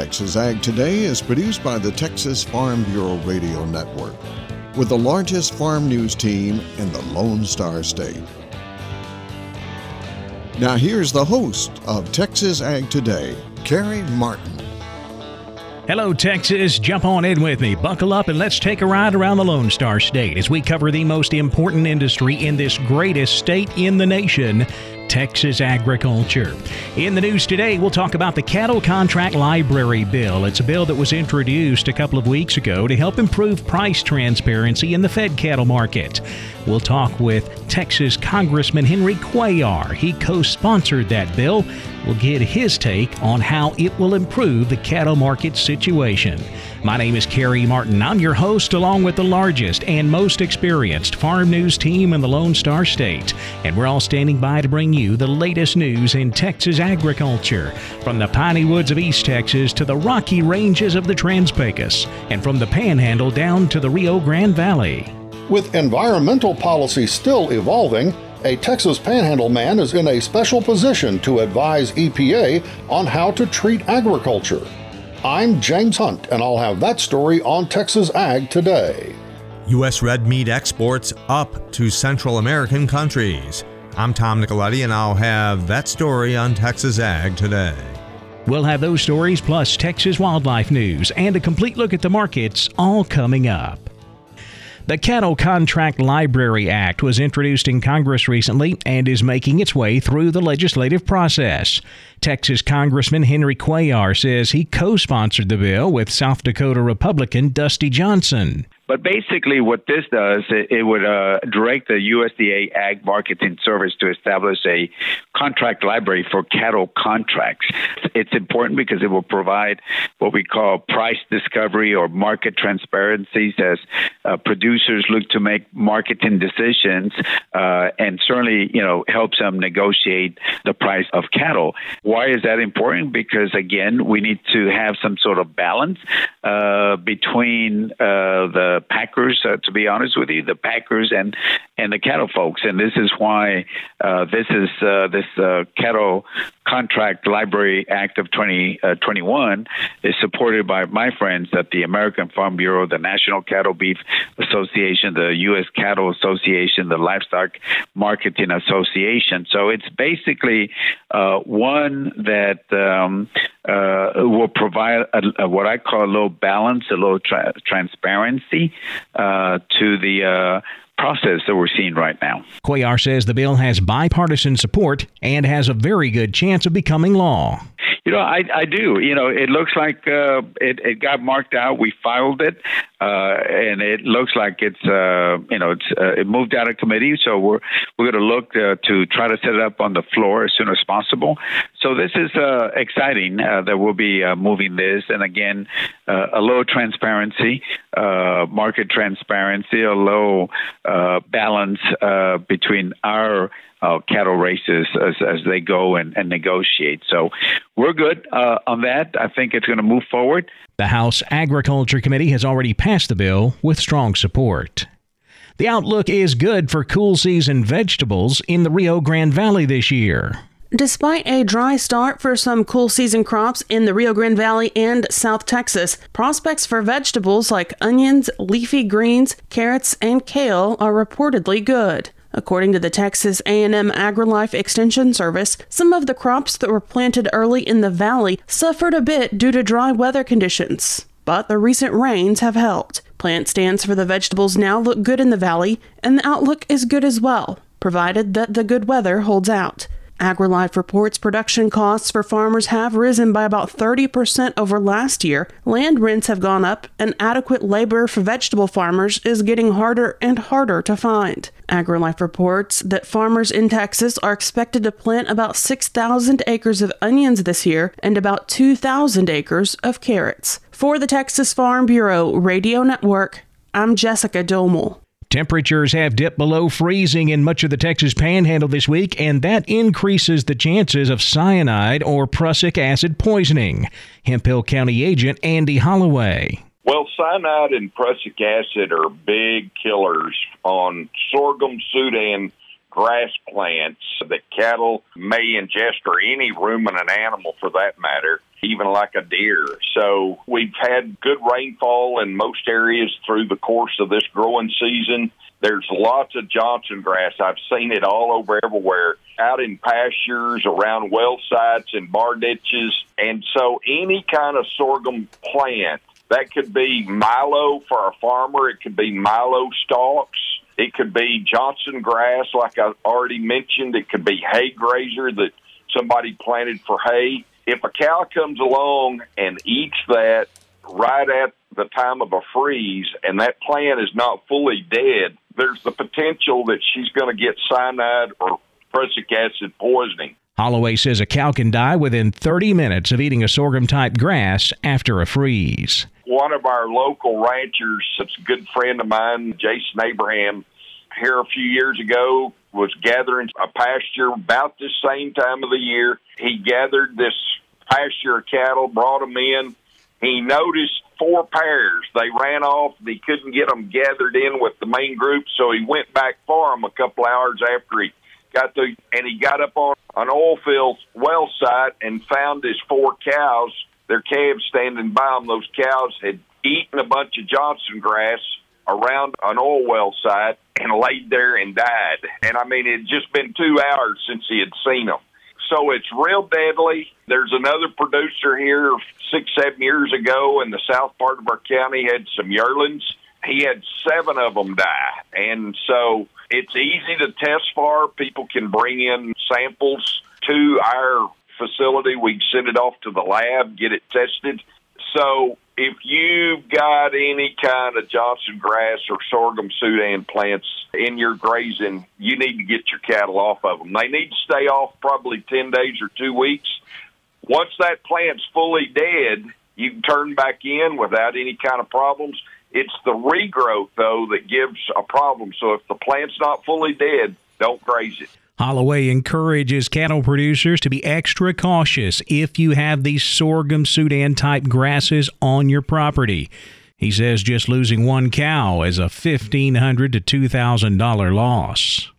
Texas Ag Today is produced by the Texas Farm Bureau Radio Network, with the largest farm news team in the Lone Star State. Now, here's the host of Texas Ag Today, Carrie Martin. Hello, Texas. Jump on in with me. Buckle up and let's take a ride around the Lone Star State as we cover the most important industry in this greatest state in the nation Texas agriculture. In the news today, we'll talk about the Cattle Contract Library Bill. It's a bill that was introduced a couple of weeks ago to help improve price transparency in the fed cattle market. We'll talk with Texas Congressman Henry Cuellar. He co sponsored that bill. We'll get his take on how it will improve the cattle market situation. My name is Kerry Martin. I'm your host, along with the largest and most experienced farm news team in the Lone Star State. And we're all standing by to bring you the latest news in Texas agriculture, from the piney woods of East Texas to the rocky ranges of the Trans Pecos, and from the Panhandle down to the Rio Grande Valley. With environmental policy still evolving, a Texas Panhandle man is in a special position to advise EPA on how to treat agriculture. I'm James Hunt, and I'll have that story on Texas Ag today. U.S. red meat exports up to Central American countries. I'm Tom Nicoletti, and I'll have that story on Texas Ag today. We'll have those stories plus Texas wildlife news and a complete look at the markets all coming up. The Cattle Contract Library Act was introduced in Congress recently and is making its way through the legislative process. Texas Congressman Henry Cuellar says he co sponsored the bill with South Dakota Republican Dusty Johnson. But basically, what this does, it, it would uh, direct the USDA Ag Marketing Service to establish a contract library for cattle contracts. It's important because it will provide what we call price discovery or market transparencies as uh, producers look to make marketing decisions, uh, and certainly, you know, helps them negotiate the price of cattle. Why is that important? Because again, we need to have some sort of balance uh, between uh, packers, uh, to be honest with you, the packers and and the cattle folks. And this is why uh, this is uh, this uh, cattle contract library act of 2021 uh, is supported by my friends at the American Farm Bureau, the National Cattle Beef Association, the U.S. Cattle Association, the Livestock Marketing Association. So it's basically one that um, will provide a, a, what I call a little balance, a little tra- transparency uh, to the uh, process that we're seeing right now. Cuellar says the bill has bipartisan support and has a very good chance of becoming law. You know, I, I do. You know, it looks like uh, it, it got marked out. We filed it, uh, and it looks like it's uh, you know it's uh, it moved out of committee. So we're we're going to look uh, to try to set it up on the floor as soon as possible. So this is uh, exciting uh, that we'll be moving this, and again, a little transparency, market transparency, a low balance between our uh, cattle races as, as they go and, and negotiate. So we're good uh, on that. I think it's going to move forward. The House Agriculture Committee has already passed the bill with strong support. The outlook is good for cool season vegetables in the Rio Grande Valley this year. Despite a dry start for some cool season crops in the Rio Grande Valley and South Texas, prospects for vegetables like onions, leafy greens, carrots, and kale are reportedly good. According to the Texas A&M AgriLife Extension Service, some of the crops that were planted early in the valley suffered a bit due to dry weather conditions, but the recent rains have helped. Plant stands for the vegetables now look good in the valley, and the outlook is good as well, provided that the good weather holds out. AgriLife reports production costs for farmers have risen by about 30% over last year. Land rents have gone up, and adequate labor for vegetable farmers is getting harder and harder to find. AgriLife reports that farmers in Texas are expected to plant about 6,000 acres of onions this year and about 2,000 acres of carrots. For the Texas Farm Bureau Radio Network, I'm Jessica Domel. Temperatures have dipped below freezing in much of the Texas panhandle this week, and that increases the chances of cyanide or prussic acid poisoning. Hemphill County agent Andy Holloway. Well, cyanide and prussic acid are big killers on sorghum, Sudan grass plants that cattle may ingest, or any ruminant animal for that matter even like a deer. So we've had good rainfall in most areas through the course of this growing season. There's lots of Johnson grass. I've seen it all over everywhere, out in pastures, around well sites and bar ditches. And so any kind of sorghum plant, that could be milo for a farmer, it could be milo stalks. It could be Johnson grass, like I already mentioned. It could be hay grazer that somebody planted for hay if a cow comes along and eats that right at the time of a freeze and that plant is not fully dead, there's the potential that she's going to get cyanide or prussic acid poisoning. Holloway says a cow can die within 30 minutes of eating a sorghum type grass after a freeze. One of our local ranchers, that's a good friend of mine, Jason Abraham, here a few years ago was gathering a pasture about the same time of the year. He gathered this pasture of cattle, brought them in. He noticed four pairs. They ran off. He couldn't get them gathered in with the main group, so he went back for them a couple hours after he got the and he got up on an oil field well site and found his four cows, their calves standing by them. Those cows had eaten a bunch of Johnson grass around an oil well site and laid there and died. And I mean, it had just been two hours since he had seen them. So it's real deadly. There's another producer here six, seven years ago in the south part of our county had some yearlings. He had seven of them die. And so it's easy to test for. People can bring in samples to our facility. We send it off to the lab, get it tested. So if you've got any kind of Johnson grass or sorghum Sudan plants in your grazing, you need to get your cattle off of them. They need to stay off probably 10 days or two weeks. Once that plant's fully dead, you can turn back in without any kind of problems. It's the regrowth, though, that gives a problem. So if the plant's not fully dead, don't graze it. Holloway encourages cattle producers to be extra cautious if you have these sorghum Sudan type grasses on your property. He says just losing one cow is a $1,500 to $2,000 loss.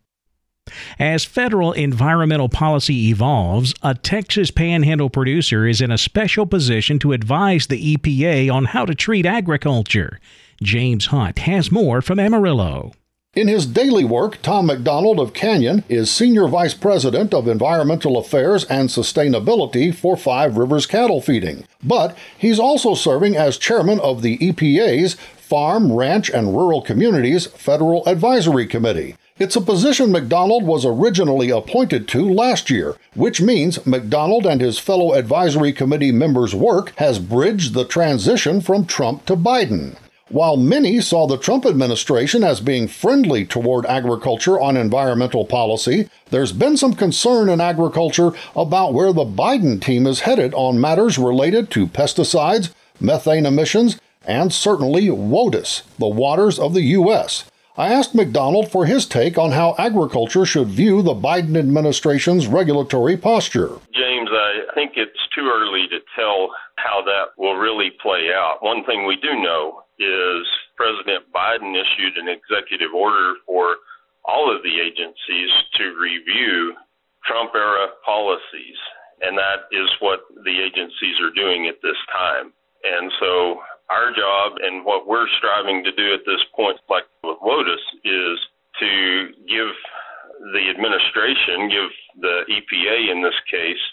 As federal environmental policy evolves, a Texas panhandle producer is in a special position to advise the EPA on how to treat agriculture. James Hunt has more from Amarillo. In his daily work, Tom McDonald of Canyon is Senior Vice President of Environmental Affairs and Sustainability for Five Rivers Cattle Feeding. But he's also serving as chairman of the EPA's Farm, Ranch, and Rural Communities Federal Advisory Committee. It's a position McDonald was originally appointed to last year, which means McDonald and his fellow advisory committee members' work has bridged the transition from Trump to Biden. While many saw the Trump administration as being friendly toward agriculture on environmental policy, there's been some concern in agriculture about where the Biden team is headed on matters related to pesticides, methane emissions, and certainly WOTUS, the waters of the U.S. I asked McDonald for his take on how agriculture should view the Biden administration's regulatory posture. James, I think it's too early to tell how that will really play out. One thing we do know is President Biden issued an executive order for all of the agencies to review Trump era policies. And that is what the agencies are doing at this time. And so our job and what we're striving to do at this point, like with WOTUS, is to give the administration, give the EPA in this case,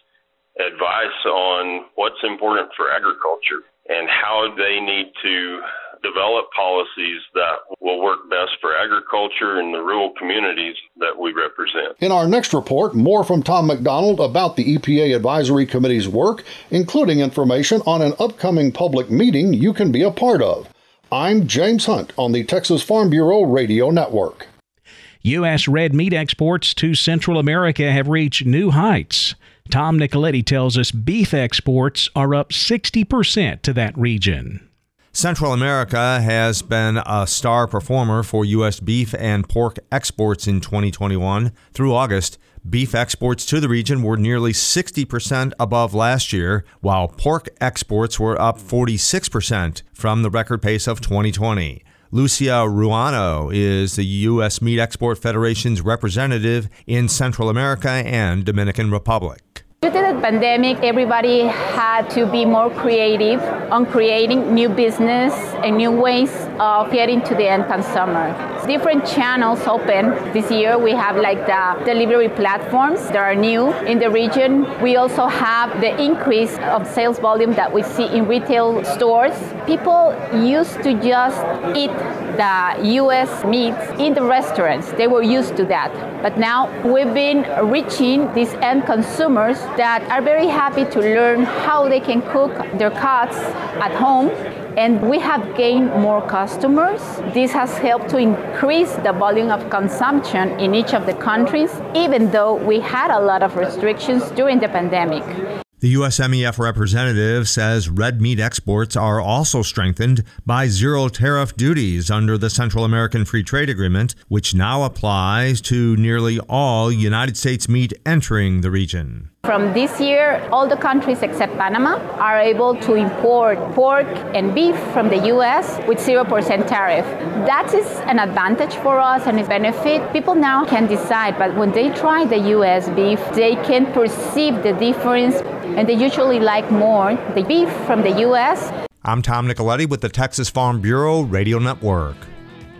advice on what's important for agriculture and how they need to develop policies that will work best for agriculture and the rural communities that we represent. In our next report, more from Tom McDonald about the EPA Advisory Committee's work, including information on an upcoming public meeting you can be a part of. I'm James Hunt on the Texas Farm Bureau Radio Network. U.S. red meat exports to Central America have reached new heights. Tom Nicoletti tells us beef exports are up 60% to that region. Central America has been a star performer for U.S. beef and pork exports in 2021. Through August, beef exports to the region were nearly 60% above last year, while pork exports were up 46% from the record pace of 2020. Lucia Ruano is the U.S. Meat Export Federation's representative in Central America and Dominican Republic. To the pandemic, everybody had to be more creative on creating new business and new ways of getting to the end consumer. Different channels open this year. We have like the delivery platforms that are new in the region. We also have the increase of sales volume that we see in retail stores. People used to just eat the US meats in the restaurants. They were used to that. But now we've been reaching these end consumers that are very happy to learn how they can cook their cuts at home and we have gained more customers. This has helped to increase the volume of consumption in each of the countries, even though we had a lot of restrictions during the pandemic. The USMEF representative says red meat exports are also strengthened by zero tariff duties under the Central American Free Trade Agreement, which now applies to nearly all United States meat entering the region. From this year, all the countries except Panama are able to import pork and beef from the US with 0% tariff. That is an advantage for us and a benefit. People now can decide, but when they try the US beef, they can perceive the difference and they usually like more the beef from the US. I'm Tom Nicoletti with the Texas Farm Bureau Radio Network.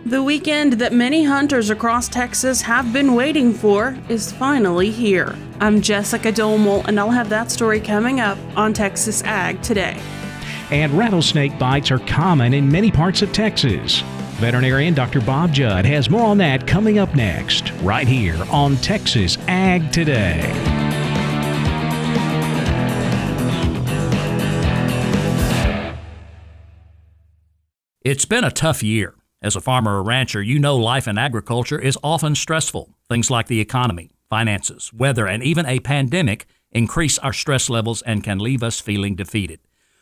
The weekend that many hunters across Texas have been waiting for is finally here. I'm Jessica Domel, and I'll have that story coming up on Texas Ag today. And rattlesnake bites are common in many parts of Texas. Veterinarian Dr. Bob Judd has more on that coming up next, right here on Texas Ag Today. It's been a tough year. As a farmer or rancher, you know life in agriculture is often stressful. Things like the economy, finances, weather, and even a pandemic increase our stress levels and can leave us feeling defeated.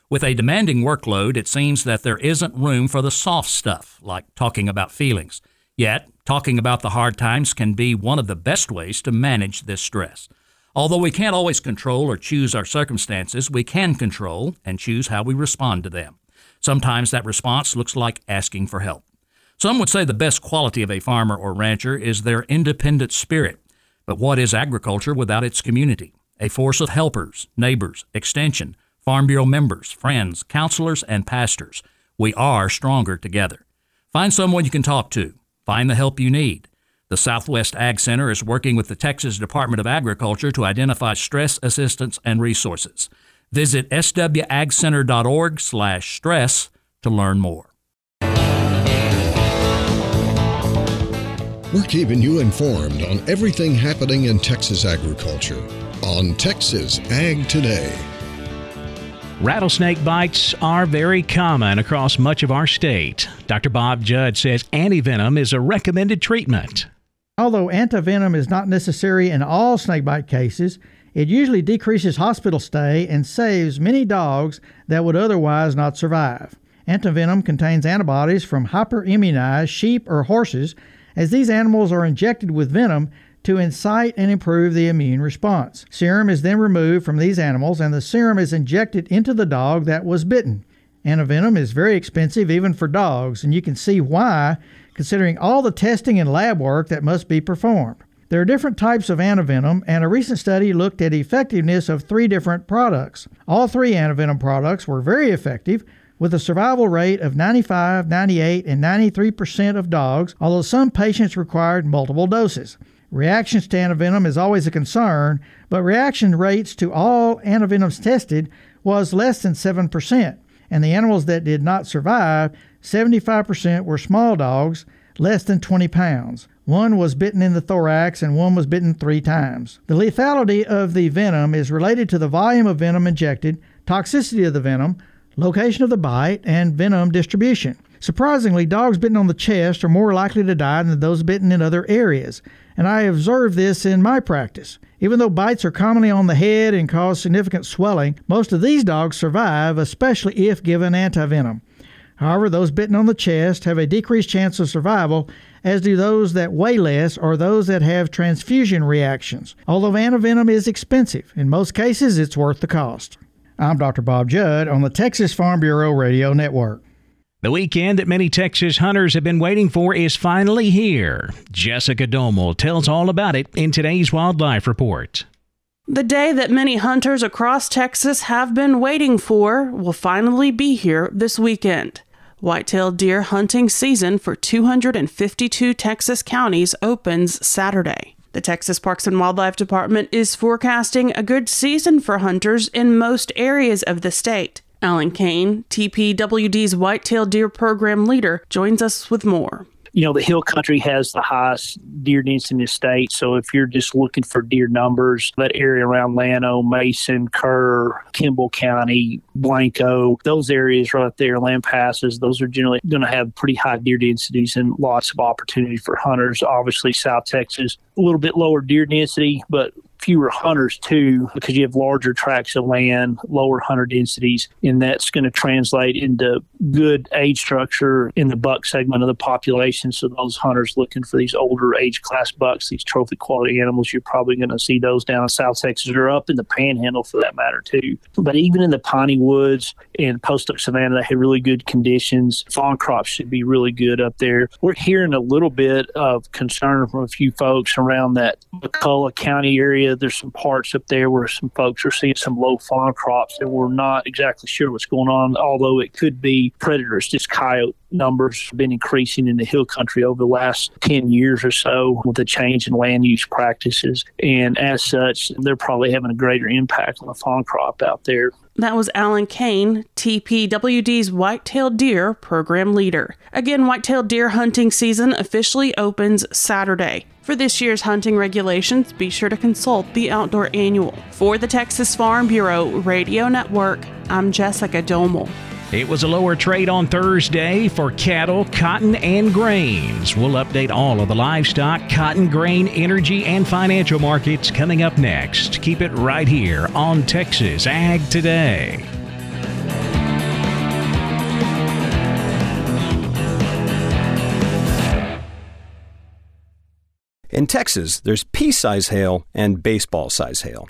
With a demanding workload, it seems that there isn't room for the soft stuff, like talking about feelings. Yet, talking about the hard times can be one of the best ways to manage this stress. Although we can't always control or choose our circumstances, we can control and choose how we respond to them. Sometimes that response looks like asking for help. Some would say the best quality of a farmer or rancher is their independent spirit. But what is agriculture without its community? A force of helpers, neighbors, extension, Farm Bureau members, friends, counselors, and pastors. We are stronger together. Find someone you can talk to. Find the help you need. The Southwest Ag Center is working with the Texas Department of Agriculture to identify stress assistance and resources. Visit swagcenter.org/stress to learn more. We're keeping you informed on everything happening in Texas agriculture on Texas Ag Today. Rattlesnake bites are very common across much of our state. Dr. Bob Judd says antivenom is a recommended treatment. Although antivenom is not necessary in all snakebite cases, it usually decreases hospital stay and saves many dogs that would otherwise not survive. Antivenom contains antibodies from hyperimmunized sheep or horses as these animals are injected with venom to incite and improve the immune response. Serum is then removed from these animals and the serum is injected into the dog that was bitten. Antivenom is very expensive even for dogs, and you can see why, considering all the testing and lab work that must be performed. There are different types of antivenom, and a recent study looked at effectiveness of three different products. All three antivenom products were very effective, with a survival rate of 95, 98, and 93% of dogs, although some patients required multiple doses. Reactions to antivenom is always a concern, but reaction rates to all antivenoms tested was less than 7%, and the animals that did not survive, 75% were small dogs, less than 20 pounds. One was bitten in the thorax and one was bitten three times. The lethality of the venom is related to the volume of venom injected, toxicity of the venom, location of the bite, and venom distribution. Surprisingly, dogs bitten on the chest are more likely to die than those bitten in other areas, and I observe this in my practice. Even though bites are commonly on the head and cause significant swelling, most of these dogs survive, especially if given antivenom. However, those bitten on the chest have a decreased chance of survival, as do those that weigh less or those that have transfusion reactions. Although antivenom is expensive, in most cases it's worth the cost. I'm Dr. Bob Judd on the Texas Farm Bureau Radio Network. The weekend that many Texas hunters have been waiting for is finally here. Jessica Domel tells all about it in today's Wildlife Report. The day that many hunters across Texas have been waiting for will finally be here this weekend. Whitetail deer hunting season for 252 Texas counties opens Saturday. The Texas Parks and Wildlife Department is forecasting a good season for hunters in most areas of the state. Alan Cain, TPWD's Whitetail Deer Program leader, joins us with more you know, the hill country has the highest deer density in the state. So if you're just looking for deer numbers, that area around Llano, Mason, Kerr, Kimble County, Blanco, those areas right there, Lampasas, those are generally going to have pretty high deer densities and lots of opportunity for hunters. Obviously, South Texas, a little bit lower deer density, but fewer hunters too because you have larger tracts of land, lower hunter densities, and that's going to translate into good age structure in the buck segment of the population. So those hunters looking for these older age class bucks, these trophy quality animals, you're probably going to see those down in South Texas or up in the Panhandle for that matter too. But even in the piney woods and post oak savanna, they had really good conditions. Fawn crops should be really good up there. We're hearing a little bit of concern from a few folks around that McCulloch County area. There's some parts up there where some folks are seeing some low fawn crops, and we're not exactly sure what's going on. Although it could be predators, just coyote numbers have been increasing in the hill country over the last 10 years or so with the change in land use practices. And as such, they're probably having a greater impact on the fawn crop out there. That was Alan Cain, TPWD's Whitetail Deer Program Leader. Again, whitetail deer hunting season officially opens Saturday. For this year's hunting regulations, be sure to consult the Outdoor Annual. For the Texas Farm Bureau Radio Network, I'm Jessica Domel. It was a lower trade on Thursday for cattle, cotton, and grains. We'll update all of the livestock, cotton, grain, energy, and financial markets coming up next. Keep it right here on Texas Ag Today. In Texas, there's pea size hail and baseball size hail.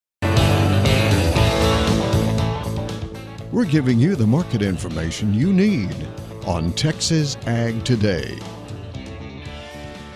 We're giving you the market information you need on Texas Ag Today.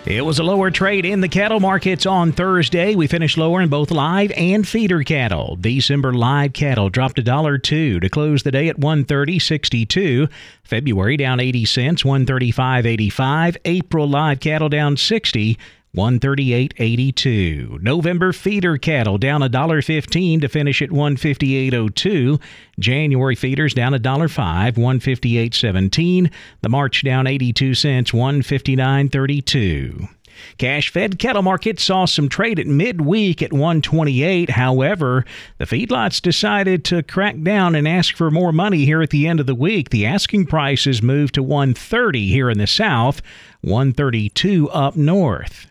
It was a lower trade in the cattle markets on Thursday. We finished lower in both live and feeder cattle. December live cattle dropped a dollar two to close the day at 130.62. February down 80 cents, 135.85. April live cattle down 60. 138.82. November feeder cattle down $1.15 to finish at 158.02. January feeders down $1.05, 158.17. The March down 82 cents, 159.32. Cash fed cattle market saw some trade at midweek at 128. However, the feedlots decided to crack down and ask for more money here at the end of the week. The asking prices moved to 130 here in the south, 132 up north.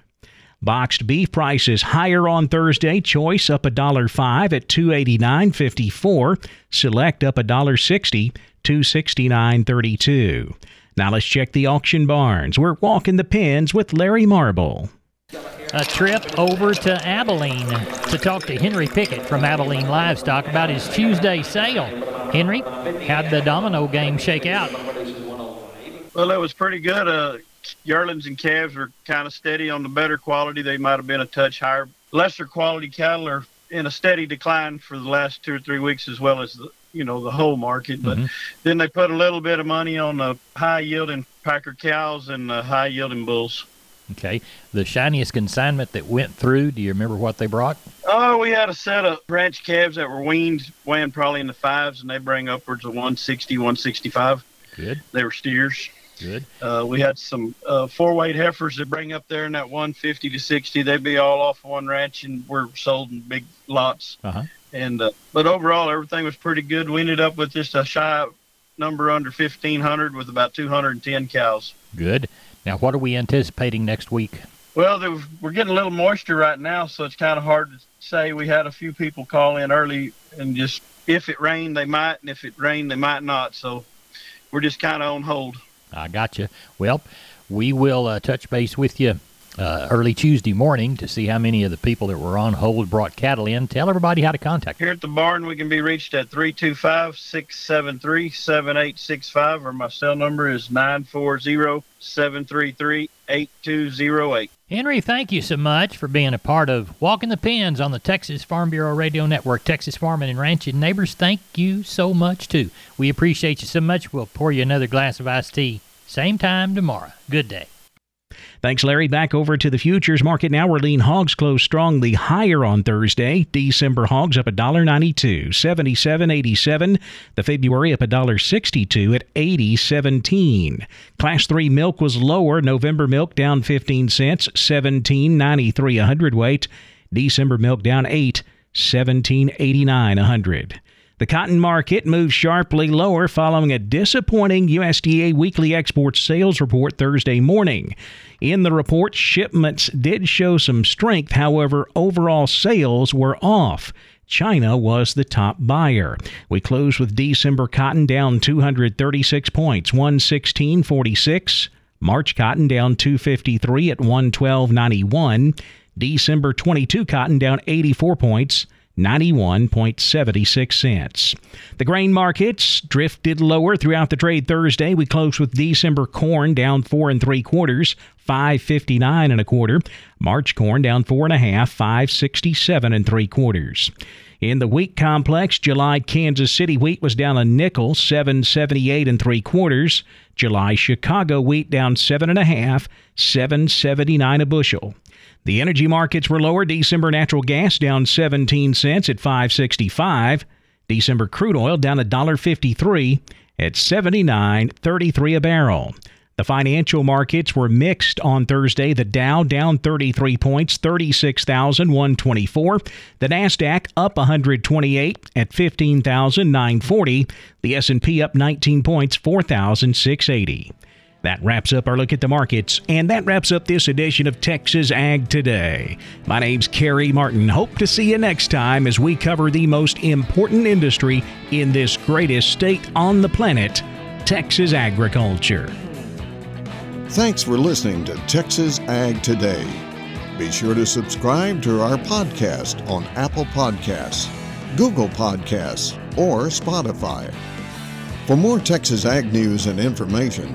Boxed beef prices higher on Thursday. Choice up $1.05 at 289.54. Select up a $1.60, 269.32. Now let's check the auction barns. We're walking the pens with Larry Marble. A trip over to Abilene to talk to Henry Pickett from Abilene Livestock about his Tuesday sale. Henry, how'd the domino game shake out? Well, it was pretty good. Uh, yearlings and calves are kind of steady on the better quality. They might have been a touch higher. Lesser quality cattle are in a steady decline for the last two or three weeks, as well as the you know the whole market. But mm-hmm. then they put a little bit of money on the high yielding packer cows and the high yielding bulls. Okay, the shiniest consignment that went through. Do you remember what they brought? Oh, we had a set of ranch calves that were weaned, weighing probably in the fives, and they bring upwards of 160, 165. Good. They were steers. Good. Uh, we had some uh, four weight heifers that bring up there in that 150 to 60. They'd be all off one ranch and were sold in big lots. Uh-huh. And uh, but overall, everything was pretty good. We ended up with just a shy number under 1,500 with about 210 cows. Good. Now, what are we anticipating next week? Well, there, we're getting a little moisture right now, so it's kind of hard to say. We had a few people call in early and just if it rained, they might, and if it rained, they might not. So we're just kind of on hold. I got you. Well, we will uh, touch base with you uh, early Tuesday morning to see how many of the people that were on hold brought cattle in. Tell everybody how to contact. Here at the barn, we can be reached at 325 673 7865, or my cell number is 940 733 8208. Henry, thank you so much for being a part of Walking the Pens on the Texas Farm Bureau Radio Network. Texas Farming and Ranching neighbors, thank you so much, too. We appreciate you so much. We'll pour you another glass of iced tea. Same time tomorrow. Good day. Thanks, Larry. Back over to the futures market now. Where lean hogs closed strongly higher on Thursday. December hogs up $1.92, 77.87. The February up $1.62 at 80.17. Class 3 milk was lower. November milk down 15 cents, 17.93 a hundredweight. December milk down 8, 17.89 a hundred. The cotton market moved sharply lower following a disappointing USDA weekly export sales report Thursday morning. In the report, shipments did show some strength, however, overall sales were off. China was the top buyer. We closed with December cotton down 236 points, 116.46. March cotton down 253 at 112.91. December 22 cotton down 84 points, 91.76 cents. The grain markets drifted lower throughout the trade Thursday. We closed with December corn down four and three quarters, 559 and a quarter. March corn down four and a half, 567 and three quarters. In the wheat complex, July Kansas City wheat was down a nickel, 778 and three quarters. July Chicago wheat down seven and a half, 779 a bushel. The energy markets were lower. December natural gas down 17 cents at 565. December crude oil down $1.53 at 79.33 a barrel. The financial markets were mixed on Thursday. The Dow down 33 points, 36,124. The Nasdaq up 128 at 15,940. The S&P up 19 points, 4,680. That wraps up our look at the markets, and that wraps up this edition of Texas Ag Today. My name's Kerry Martin. Hope to see you next time as we cover the most important industry in this greatest state on the planet, Texas agriculture. Thanks for listening to Texas Ag Today. Be sure to subscribe to our podcast on Apple Podcasts, Google Podcasts, or Spotify. For more Texas Ag news and information,